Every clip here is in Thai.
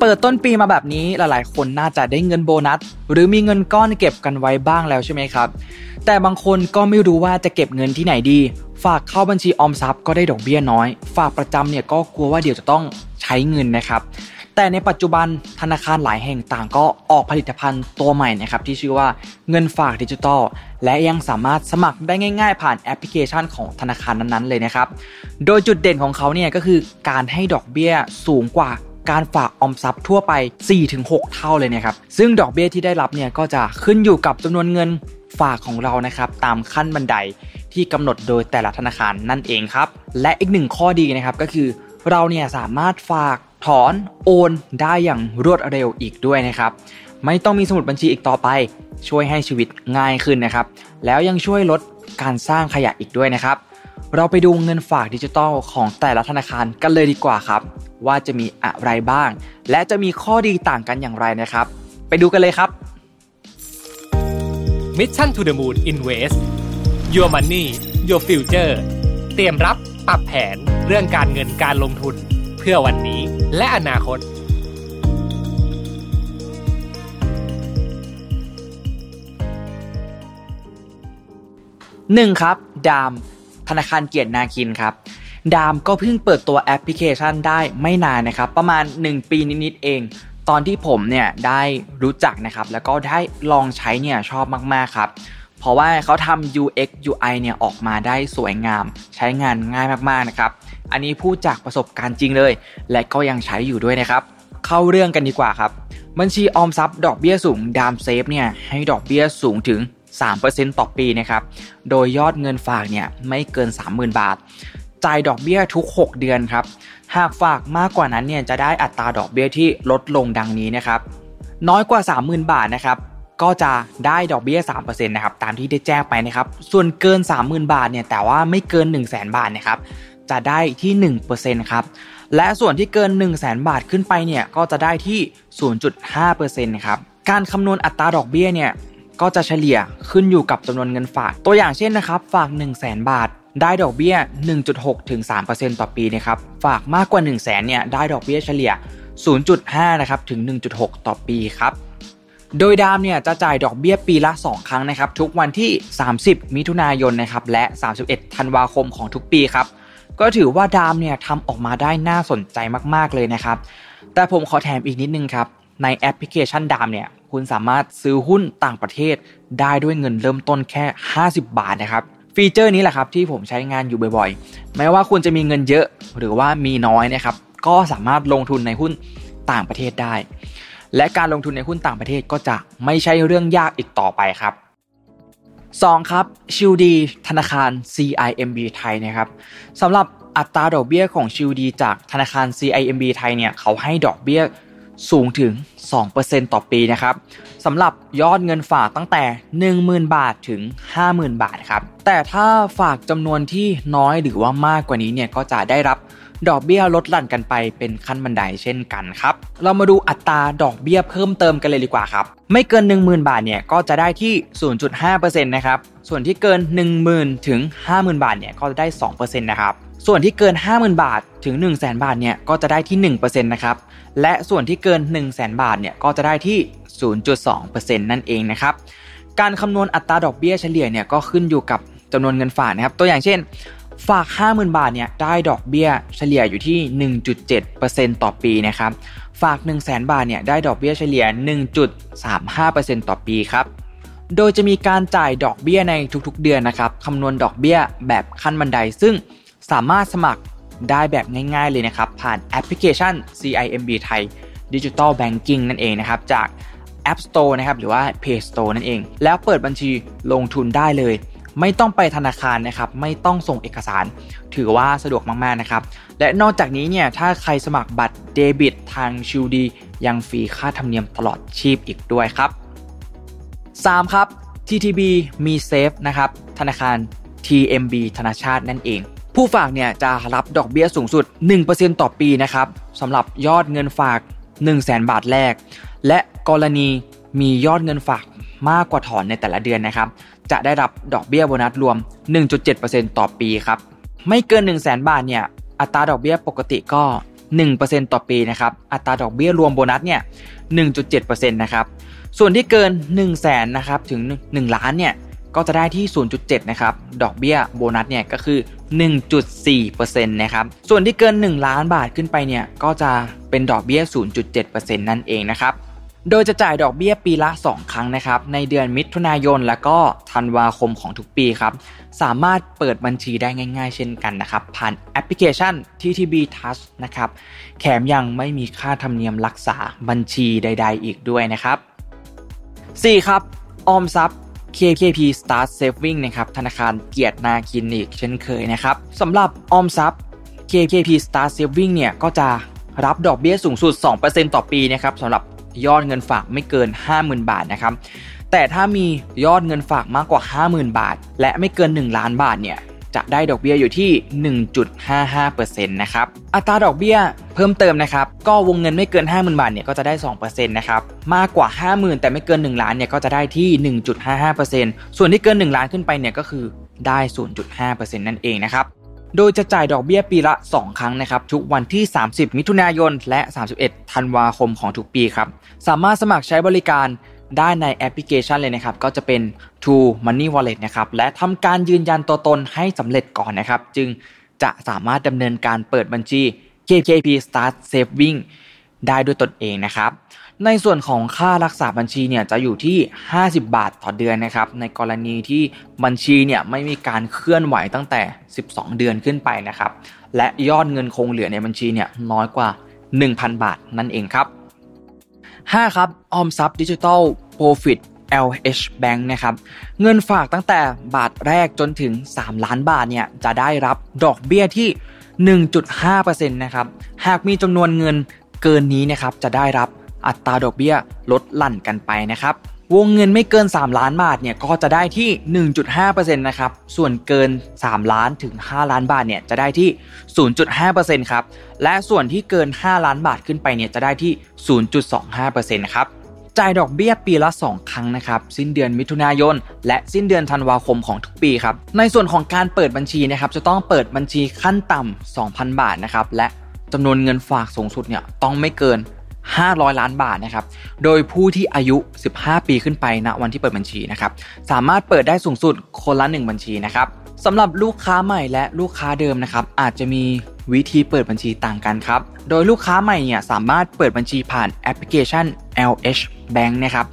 เปิดต้นปีมาแบบนี้หลายๆ คนน่าจะได้เงินโบนัส หรือมีเงินก้อนเก็บกันไว้บ้างแล้วใช่ไหมครับ แต่บางคนก็ไม่รู้ว่าจะเก็บเงินที่ไหนดี ฝากเข้าบัญชีออมทรัพย์ก็ได้ดอกเบี้ยน้อย ฝากประจำเนี่ยก็กลัวว่าเดี๋ยวจะต้องใช้เงินนะครับ แต่ในปัจจุบันธนาคารหลายแห่งต่างก็ออกผลิตภัณฑ์ตัวใหม่นะครับที่ชื่อว่าเงินฝากดิจิทัลและยังสามารถสมัครได้ง่าย ๆ ผ่านแอปพลิเคชันของธนาคารนั้นๆเลยนะครับ โดยจุดเด่นของเขาเนี่ยก็คือการให้ดอกเบี้ยสูงกว่า การฝากออมทรัพย์ทั่วไป 4-6 เท่าเลยนะครับ ซึ่งดอกเบี้ยที่ได้รับเนี่ยก็จะขึ้นอยู่กับจำนวนเงินฝากของเรานะครับตามขั้นบันไดที่กำหนดโดยแต่ละธนาคารนั่นเองครับ และอีกหนึ่งข้อดีนะครับก็คือ เราเนี่ยสามารถฝากถอนโอนได้อย่างรวดเร็วอีกด้วยนะครับ ไม่ต้องมีสมุดบัญชีอีกต่อไป ช่วยให้ชีวิตง่ายขึ้นนะครับ แล้วยังช่วยลดการสร้างขยะอีกด้วยนะครับ เราไปดูเงินฝากดิจิทัลของแต่ละธนาคารกันเลยดีกว่าครับ ว่าจะมีอะไรบ้าง และจะมีข้อดีต่างกันอย่างไรนะครับ ไปดูกันเลยครับ Mission to the Moon Invest Your Money Your Future เตรียมรับปรับแผนเรื่องการเงินการลงทุน เพื่อวันนี้และอนาคต1ครับ ดาม ธนาคารเกียรตินาคินครับ ดามก็เพิ่งเปิดตัวแอปพลิเคชันได้ไม่นานนะครับ ประมาณ 1 ปีนิดๆเอง ตอนที่ผมเนี่ยได้รู้จักนะครับ แล้วก็ได้ลองใช้เนี่ยชอบมากๆครับ เพราะว่าเขาทำ UX UI เนี่ยออกมาได้สวยงาม ใช้งานง่ายมากๆนะครับ อันนี้พูดจากประสบการณ์จริงเลย และก็ยังใช้อยู่ด้วยนะครับ เข้าเรื่องกันดีกว่าครับ บัญชีออมทรัพย์ดอกเบี้ยสูงดามเซฟเนี่ยให้ดอกเบี้ยสูงถึง3%ต่อปีนะครับ โดยยอดเงินฝากเนี่ยไม่เกิน 30,000 บาท จ่ายดอกเบี้ยทุก 6 เดือนครับ หากฝากมากกว่านั้นเนี่ยจะได้อัตราดอกเบี้ยที่ลดลงดังนี้นะครับน้อยกว่า 30,000 บาทนะครับก็จะได้ดอกเบี้ย3%นะครับตามที่ได้แจ้งไปนะครับส่วนเกิน 30,000 บาทเนี่ยแต่ว่าไม่เกิน 1 0 0 0 0แบาทนะครับจะได้ที่ 1%ครับและส่วนที่เกิน 1 0 0 0 0แบาทขึ้นไปเนี่ยก็จะได้ที่ 0.5%นะครับการคำนวณอัตราดอกเบี้ยเนี่ยก็จะเฉลี่ยขึ้นอยู่กับจำนวนเงินฝาก ตัวอย่างเช่นนะครับฝาก 1 0 0 0 0แบาท ได้ดอกเบี้ย 1.6 ถึง 3%ต่อปีนะครับ ฝากมากกว่า 1 0 0 0 0แเนี่ยได้ดอกเบี้ยเฉลี่ย 0.5 นะครับถึง 1.6 ต่อปีครับ โดยดามเนี่ยจะจ่ายดอกเบี้ยปีละ 2 ครั้งนะครับ ทุกวันที่ 30 มิถุนายนนะครับและ 31 ธันวาคมของทุกปีครับ ก็ถือว่าดามเนี่ยทำออกมาได้น่าสนใจมากๆเลยนะครับ แต่ผมขอแถมอีกนิดนึงครับ ในแอปพลิเคชันดามเนี่ยคุณสามารถซื้อหุ้นต่างประเทศได้ด้วยเงินเริ่มต้นแค่ 50 บาทนะครับ ฟีเจอร์นี้แหละครับที่ผมใช้งานอยู่บ่อยๆ แม้ว่าคุณจะมีเงินเยอะหรือว่ามีน้อยนะครับ ก็สามารถลงทุนในหุ้นต่างประเทศได้ และการลงทุนในหุ้นต่างประเทศก็จะไม่ใช่เรื่องยากอีกต่อไปครับ 2. ครับชิลดีธนาคาร CIMB ไทยนะครับสำหรับอัตราดอกเบี้ยของชิลดีจากธนาคาร CIMB ไทยเนี่ยเขาให้ดอกเบี้ย สูงถึง 2%ต่อปีนะครับสำหรับยอดเงินฝากตั้งแต่ 10,000 บาทถึง 50,000 บาทครับ แต่ถ้าฝากจำนวนที่น้อยหรือว่ามากกว่านี้เนี่ยก็จะได้รับดอกเบี้ยลดหลั่นกันไปเป็นขั้นบันไดเช่นกันครับ เรามาดูอัตราดอกเบี้ยเพิ่มเติมกันเลยดีกว่าครับ ไม่เกิน 10,000 บาทเนี่ยก็จะได้ที่ 0.5%นะครับ ส่วนที่เกิน 10,000 ถึง 50,000 บาทเนี่ยก็จะได้ 2%นะครับ ส่วนที่เกิน 50,000 บาทถึง 1 0 0 0 0 0 บาทเนี่ยก็จะได้ที่ 1%นะครับ และส่วนที่เกิน 1 0 0 0 0 0 บาทเนี่ยก็จะได้ที่ 0.2%นั่นเองนะครับ การคำนวณอัตราดอกเบี้ยเฉลี่ยเนี่ยก็ขึ้นอยู่กับจำนวนเงินฝากนะครับ ตัวอย่างเช่น ฝาก 50,000 บาทเนี่ยได้ดอกเบี้ยเฉลี่ยอยู่ที่ 1.7%ต่อปีนะครับ ฝาก 1 0 0 0 0 0 บาทเนี่ยได้ดอกเบี้ยเฉลี่ย 1.35%ต่อปีครับโดยจะมีการจ่ายดอกเบี้ยในทุกๆ เดือนนะครับคำนวณดอกเบี้ยแบบขั้นบันไดซึ่ง สามารถสมัครได้แบบง่ายๆเลยนะครับ ผ่านแอปพลิเคชัน CIMB ไทย Digital Banking นั่นเองนะครับ จาก App Store นะครับ หรือว่า Play Store นั่นเอง แล้วเปิดบัญชีลงทุนได้เลย ไม่ต้องไปธนาคารนะครับ ไม่ต้องส่งเอกสาร ถือว่าสะดวกมากๆนะครับ และนอกจากนี้เนี่ย ถ้าใครสมัครบัตรเดบิตทางชิลดี ยังฟรีค่าธรรมเนียมตลอดชีพอีกด้วยครับ 3. ครับ TTB มีเซฟนะครับ ธนาคาร TMB ธนาชาตินั่นเอง ผู้ฝากเนี่ยจะรับดอกเบี้ยสูงสุด 1%ต่อปีนะครับสำหรับยอดเงินฝาก 1 0 0 0 0แบาทแรก และกรณีมียอดเงินฝากมากกว่าถอนในแต่ละเดือนนะครับ จะได้รับดอกเบี้ยโบนัสรวม 1.7%ต่อปีครับ ไม่เกิน 1 0 0 0 0แบาทเนี่ย อัตราดอกเบี้ยปกติก็ 1%ต่อปีนะครับ อัตราดอกเบี้ยรวมโบนัสเนี่ย 1.7%นะครับ ส่วนที่เกิน 1 0 0 0 0แสนนะครับ ถึง 1 ล้านเนี่ย ก็จะได้ที่ 0.7 นะครับ ดอกเบี้ยโบนัสเนี่ยก็คือ 1.4%นะครับ ส่วนที่เกิน 1 ล้านบาทขึ้นไปเนี่ยก็จะเป็นดอกเบี้ย 0.7%นั่นเองนะครับ โดยจะจ่ายดอกเบี้ยปีละ 2 ครั้งนะครับ ในเดือนมิถุนายนและก็ธันวาคมของทุกปีครับ สามารถเปิดบัญชีได้ง่ายๆ เช่นกันนะครับ ผ่านแอปพลิเคชัน TTB Touch นะครับ แถมยังไม่มีค่าธรรมเนียมรักษาบัญชีใด ๆ อีกด้วยนะครับ 4. ครับ ออมทรัพย์ KKP Start Saving นะครับธนาคารเกียรตินาคินอีกเช่นเคยนะครับสำหรับออมทรัพย์ KKP Start Saving เนี่ยก็จะรับดอกเบี้ยสูงสุด 2%ต่อปีนะครับสำหรับยอดเงินฝากไม่เกิน 50,000 บาทนะครับแต่ถ้ามียอดเงินฝากมากกว่า 50,000 บาท และไม่เกิน 1 ล้านบาทเนี่ย จะได้ดอกเบี้ยอยู่ที่ 1.55%นะครับ อัตราดอกเบี้ยเพิ่มเติมนะครับ ก็วงเงินไม่เกิน 50,000 บาทเนี่ยก็จะได้ 2%นะครับ มากกว่า 50,000 แต่ไม่เกิน 1 ล้านเนี่ยก็จะได้ที่ 1.55%ส่วนที่เกิน 1 ล้านขึ้นไปเนี่ยก็คือได้ 0.5%นั่นเองนะครับโดยจะจ่ายดอกเบี้ยปีละ 2 ครั้งนะครับ ทุกวันที่ 30 มิถุนายน และ 31 ธันวาคมของทุกปีครับ สามารถสมัครใช้บริการ ได้ในแอปพลิเคชันเลยนะครับ ก็จะเป็น True Money Wallet นะครับ และทำการยืนยันตัวตนให้สำเร็จก่อนนะครับ จึงจะสามารถดำเนินการเปิดบัญชี KKP Start Saving ได้ด้วยตนเองนะครับ ในส่วนของค่ารักษาบัญชีเนี่ยจะอยู่ที่ 50 บาทต่อเดือนนะครับ ในกรณีที่บัญชีเนี่ยไม่มีการเคลื่อนไหวตั้งแต่ 12 เดือนขึ้นไปนะครับ และยอดเงินคงเหลือในบัญชีเนี่ยน้อยกว่า 1,000 บาทนั่นเองครับ 5. ครับ ออมทรัพย์ดิจิทัลโปรฟิต LH Bank นะครับ เงินฝากตั้งแต่บาทแรกจนถึง 3 ล้านบาทเนี่ยจะได้รับดอกเบี้ยที่ 1.5%นะครับ หากมีจำนวนเงินเกินนี้นะครับจะได้รับอัตราดอกเบี้ยลดหลั่นกันไปนะครับ วงเงินไม่เกิน 3 ล้านบาทเนี่ยก็จะได้ที่ 1.5%นะครับ ส่วนเกิน 3 ล้านถึง 5 ล้านบาทเนี่ยจะได้ที่ 0.5%ครับ และส่วนที่เกิน 5 ล้านบาทขึ้นไปเนี่ยจะได้ที่ 0.25%ครับ จ่ายดอกเบี้ยปีละ 2 ครั้งนะครับ สิ้นเดือนมิถุนายน และสิ้นเดือนธันวาคมของทุกปีครับ ในส่วนของการเปิดบัญชีนะครับจะต้องเปิดบัญชีขั้นต่ำ2,000 บาทนะครับ และจำนวนเงินฝากสูงสุดเนี่ยต้องไม่เกิน 500 ล้านบาทนะครับ โดยผู้ที่อายุ 15 ปีขึ้นไปณวันที่เปิดบัญชีนะครับ สามารถเปิดได้สูงสุดคนละ 1 บัญชีนะครับสำหรับลูกค้าใหม่และลูกค้าเดิมนะครับ อาจจะมีวิธีเปิดบัญชีต่างกันครับ โดยลูกค้าใหม่เนี่ยสามารถเปิดบัญชีผ่านแอปพลิเคชัน LH Bank นะครับ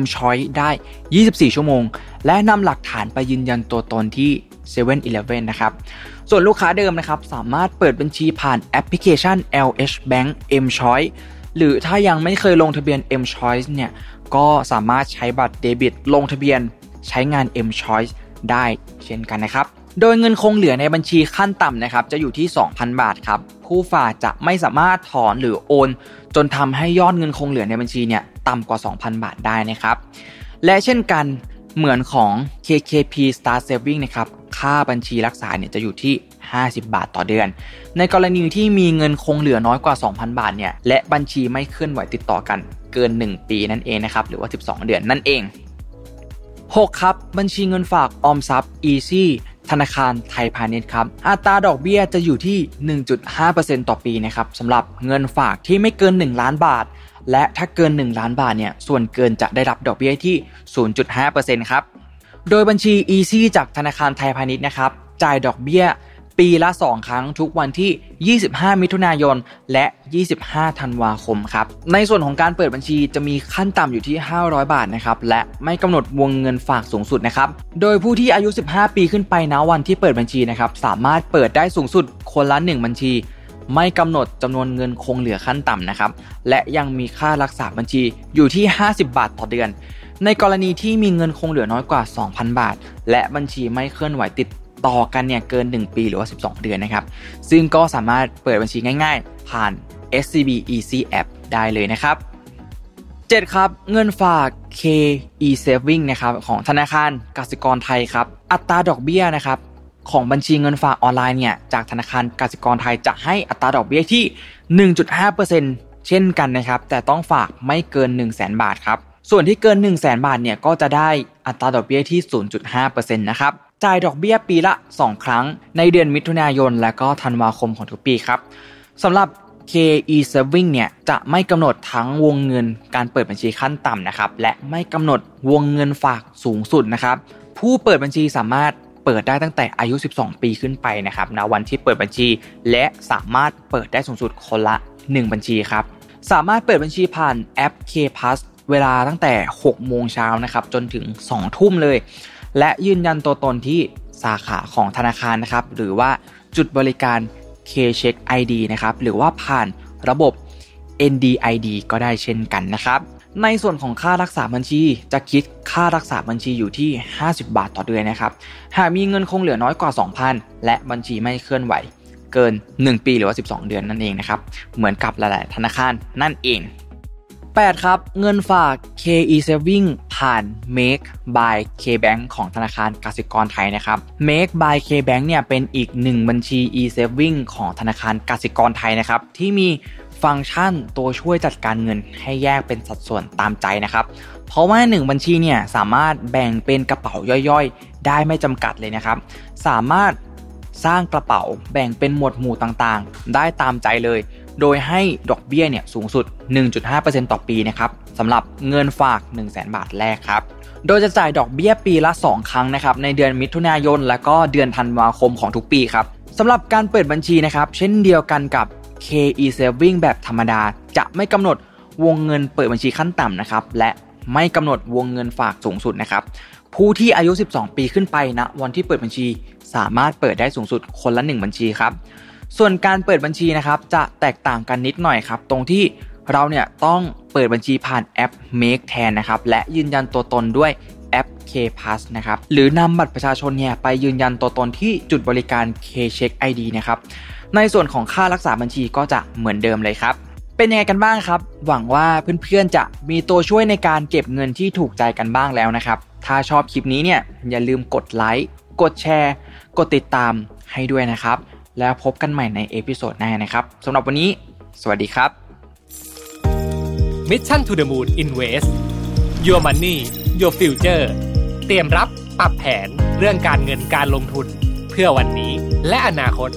M Choice ได้ 24 ชั่วโมง และนำหลักฐานไปยืนยันตัวตนที่7 e เ e ่ e อนะครับ ส่วนลูกค้าเดิมนะครับ สามารถเปิดบัญชีผ่านแอปพลิเคชัน LH Bank M Choice หรือถ้ายังไม่เคยลงทะเบียน M Choice เนี่ย ก็สามารถใช้บัตรเดบิต ลงทะเบียนใช้งาน M Choice ได้เช่นกันนะครับ โดยเงินคงเหลือในบัญชีขั้นต่ำนะครับ จะอยู่ที่ 2,000 บาทครับ ผู้ฝากจะไม่สามารถถอนหรือโอน จนทำให้ยอดเงินคงเหลือในบัญชีเนี่ยต่ำกว่า 2,000 บาทได้นะครับ และเช่นกันเหมือนของ KKP Star Saving นะครับ ค่าบัญชีรักษาเนี่ยจะอยู่ที่ 50 บาทต่อเดือน ในกรณีที่มีเงินคงเหลือน้อยกว่า 2,000 บาทเนี่ยและบัญชีไม่เคลื่อนไหวติดต่อกันเกิน 1 ปีนั่นเองนะครับหรือว่า 12 เดือนนั่นเอง 6. ครับ บัญชีเงินฝากออมทรัพย์ Easy ธนาคารไทยพาณิชย์ครับ อัตราดอกเบี้ยจะอยู่ที่ 1.5%ต่อปีนะครับสำหรับเงินฝากที่ไม่เกิน 1 ล้านบาท และถ้าเกิน 1 ล้านบาทเนี่ยส่วนเกินจะได้รับดอกเบี้ยที่ 0.5%ครับ โดยบัญชี Easy จากธนาคารไทยพาณิชย์นะครับจ่ายดอกเบี้ย ปีละ 2 ครั้งทุกวันที่ 25 มิถุนายน และ 25 ธันวาคมครับ ในส่วนของการเปิดบัญชีจะมีขั้นต่ำอยู่ที่ 500 บาทนะครับ และไม่กำหนดวงเงินฝากสูงสุดนะครับ โดยผู้ที่อายุ 15 ปีขึ้นไปนะวันที่เปิดบัญชีนะครับ สามารถเปิดได้สูงสุดคนละ 1 บัญชี ไม่กำหนดจำนวนเงินคงเหลือขั้นต่ำนะครับ และยังมีค่ารักษาบัญชีอยู่ที่ 50 บาทต่อเดือนในกรณีที่มีเงินคงเหลือน้อยกว่า 2,000 บาท และบัญชีไม่เคลื่อนไหวติด ต่อกันเนี่ยเกิน 1 ปีหรือว่า 12 เดือนนะครับ ซึ่งก็สามารถเปิดบัญชีง่ายๆ ผ่าน SCB Easy App ได้เลยนะครับ 7 ครับ เงินฝาก KE Saving นะครับของธนาคารกสิกรไทยครับ อัตราดอกเบี้ยนะครับของบัญชีเงินฝากออนไลน์เนี่ยจากธนาคารกสิกรไทยจะให้อัตราดอกเบี้ยที่ 1.5%เช่นกันนะครับ แต่ต้องฝากไม่เกิน 1 0 0 0 0แบาทครับ ส่วนที่เกิน 1 0 0 0 0แบาทเนี่ยก็จะได้อัตราดอกเบี้ยที่ 0.5%นะครับ จ่ายดอกเบี้ยปีละ 2 ครั้ง ในเดือนมิถุนายน และก็ธันวาคมของทุกปีครับสำหรับ KE Saving เนี่ยจะไม่กำหนดทั้งวงเงินการเปิดบัญชีขั้นต่ำนะครับและไม่กำหนดวงเงินฝากสูงสุดนะครับผู้เปิดบัญชีสามารถเปิดได้ตั้งแต่อายุ 12 ปีขึ้นไปนะครับณวันที่เปิดบัญชี และสามารถเปิดได้สูงสุดคนละ 1 บัญชีครับสามารถเปิดบัญชีผ่านแอป K Plus เวลาตั้งแต่ 6 โมงเช้านะครับจนถึง 2 ทุ่มเลย และยืนยันตัวตนที่สาขาของธนาคารนะครับ หรือว่าจุดบริการ K-Check ID นะครับ หรือว่าผ่านระบบ NDID ก็ได้เช่นกันนะครับ ในส่วนของค่ารักษาบัญชีจะคิดค่ารักษาบัญชีอยู่ที่ 50 บาทต่อเดือนนะครับ หากมีเงินคงเหลือน้อยกว่า 2,000 และบัญชีไม่เคลื่อนไหว เกิน 1 ปีหรือว่า 12 เดือนนั่นเองนะครับ เหมือนกับหลาย ๆ ธนาคารนั่นเอง 8 ครับ เงินฝาก KE Saving ผ่าน Make by KBank ของธนาคารกสิกรไทยนะครับ Make by KBank เนี่ยเป็นอีกหนึ่งบัญชี e-saving ของธนาคารกสิกรไทยนะครับ ที่มีฟังก์ชันตัวช่วยจัดการเงินให้แยกเป็นสัดส่วนตามใจนะครับ เพราะว่า 1 บัญชีเนี่ยสามารถแบ่งเป็นกระเป๋าย่อยๆ ได้ไม่จำกัดเลยนะครับ สามารถสร้างกระเป๋าแบ่งเป็นหมวดหมู่ต่างๆ ได้ตามใจเลย โดยให้ดอกเบี้ยเนี่ยสูงสุด 1.5%ต่อปีนะครับสำหรับเงินฝาก 1 0 0 0 0แบาทแรกครับ โดยจะจ่ายดอกเบี้ยปีละ 2 ครั้งนะครับในเดือนมิถุนายน และก็เดือนธันวาคมของทุกปีครับสำหรับการเปิดบัญชีนะครับเช่นเดียวกันกับ KE Saving แบบธรรมดา จะไม่กำหนดวงเงินเปิดบัญชีขั้นต่ำนะครับและไม่กำหนดวงเงินฝากสูงสุดนะครับผู้ที่อายุ 12 ปีขึ้นไปนะวันที่เปิดบัญชี สามารถเปิดได้สูงสุดคนละ 1 บัญชีครับ ส่วนการเปิดบัญชีนะครับจะแตกต่างกันนิดหน่อยครับ ตรงที่เราเนี่ยต้องเปิดบัญชีผ่านแอป Make แทนนะครับ และยืนยันตัวตนด้วยแอป K Pass นะครับ หรือนำบัตรประชาชนเนี่ยไปยืนยันตัวตนที่จุดบริการ K Check ID นะครับ ในส่วนของค่ารักษาบัญชีก็จะเหมือนเดิมเลยครับ เป็นยังไงกันบ้างครับ หวังว่าเพื่อนๆจะมีตัวช่วยในการเก็บเงินที่ถูกใจกันบ้างแล้วนะครับ ถ้าชอบคลิปนี้เนี่ยอย่าลืมกดไลค์ กดแชร์ กดติดตามให้ด้วยนะครับ แล้วพบกันใหม่ใน episode หน้านะครับสำหรับวันนี้ สวัสดีครับ Mission to the Moon Invest Your Money Your Future เตรียมรับปรับแผนเรื่องการเงินการลงทุน เพื่อวันนี้และอนาคต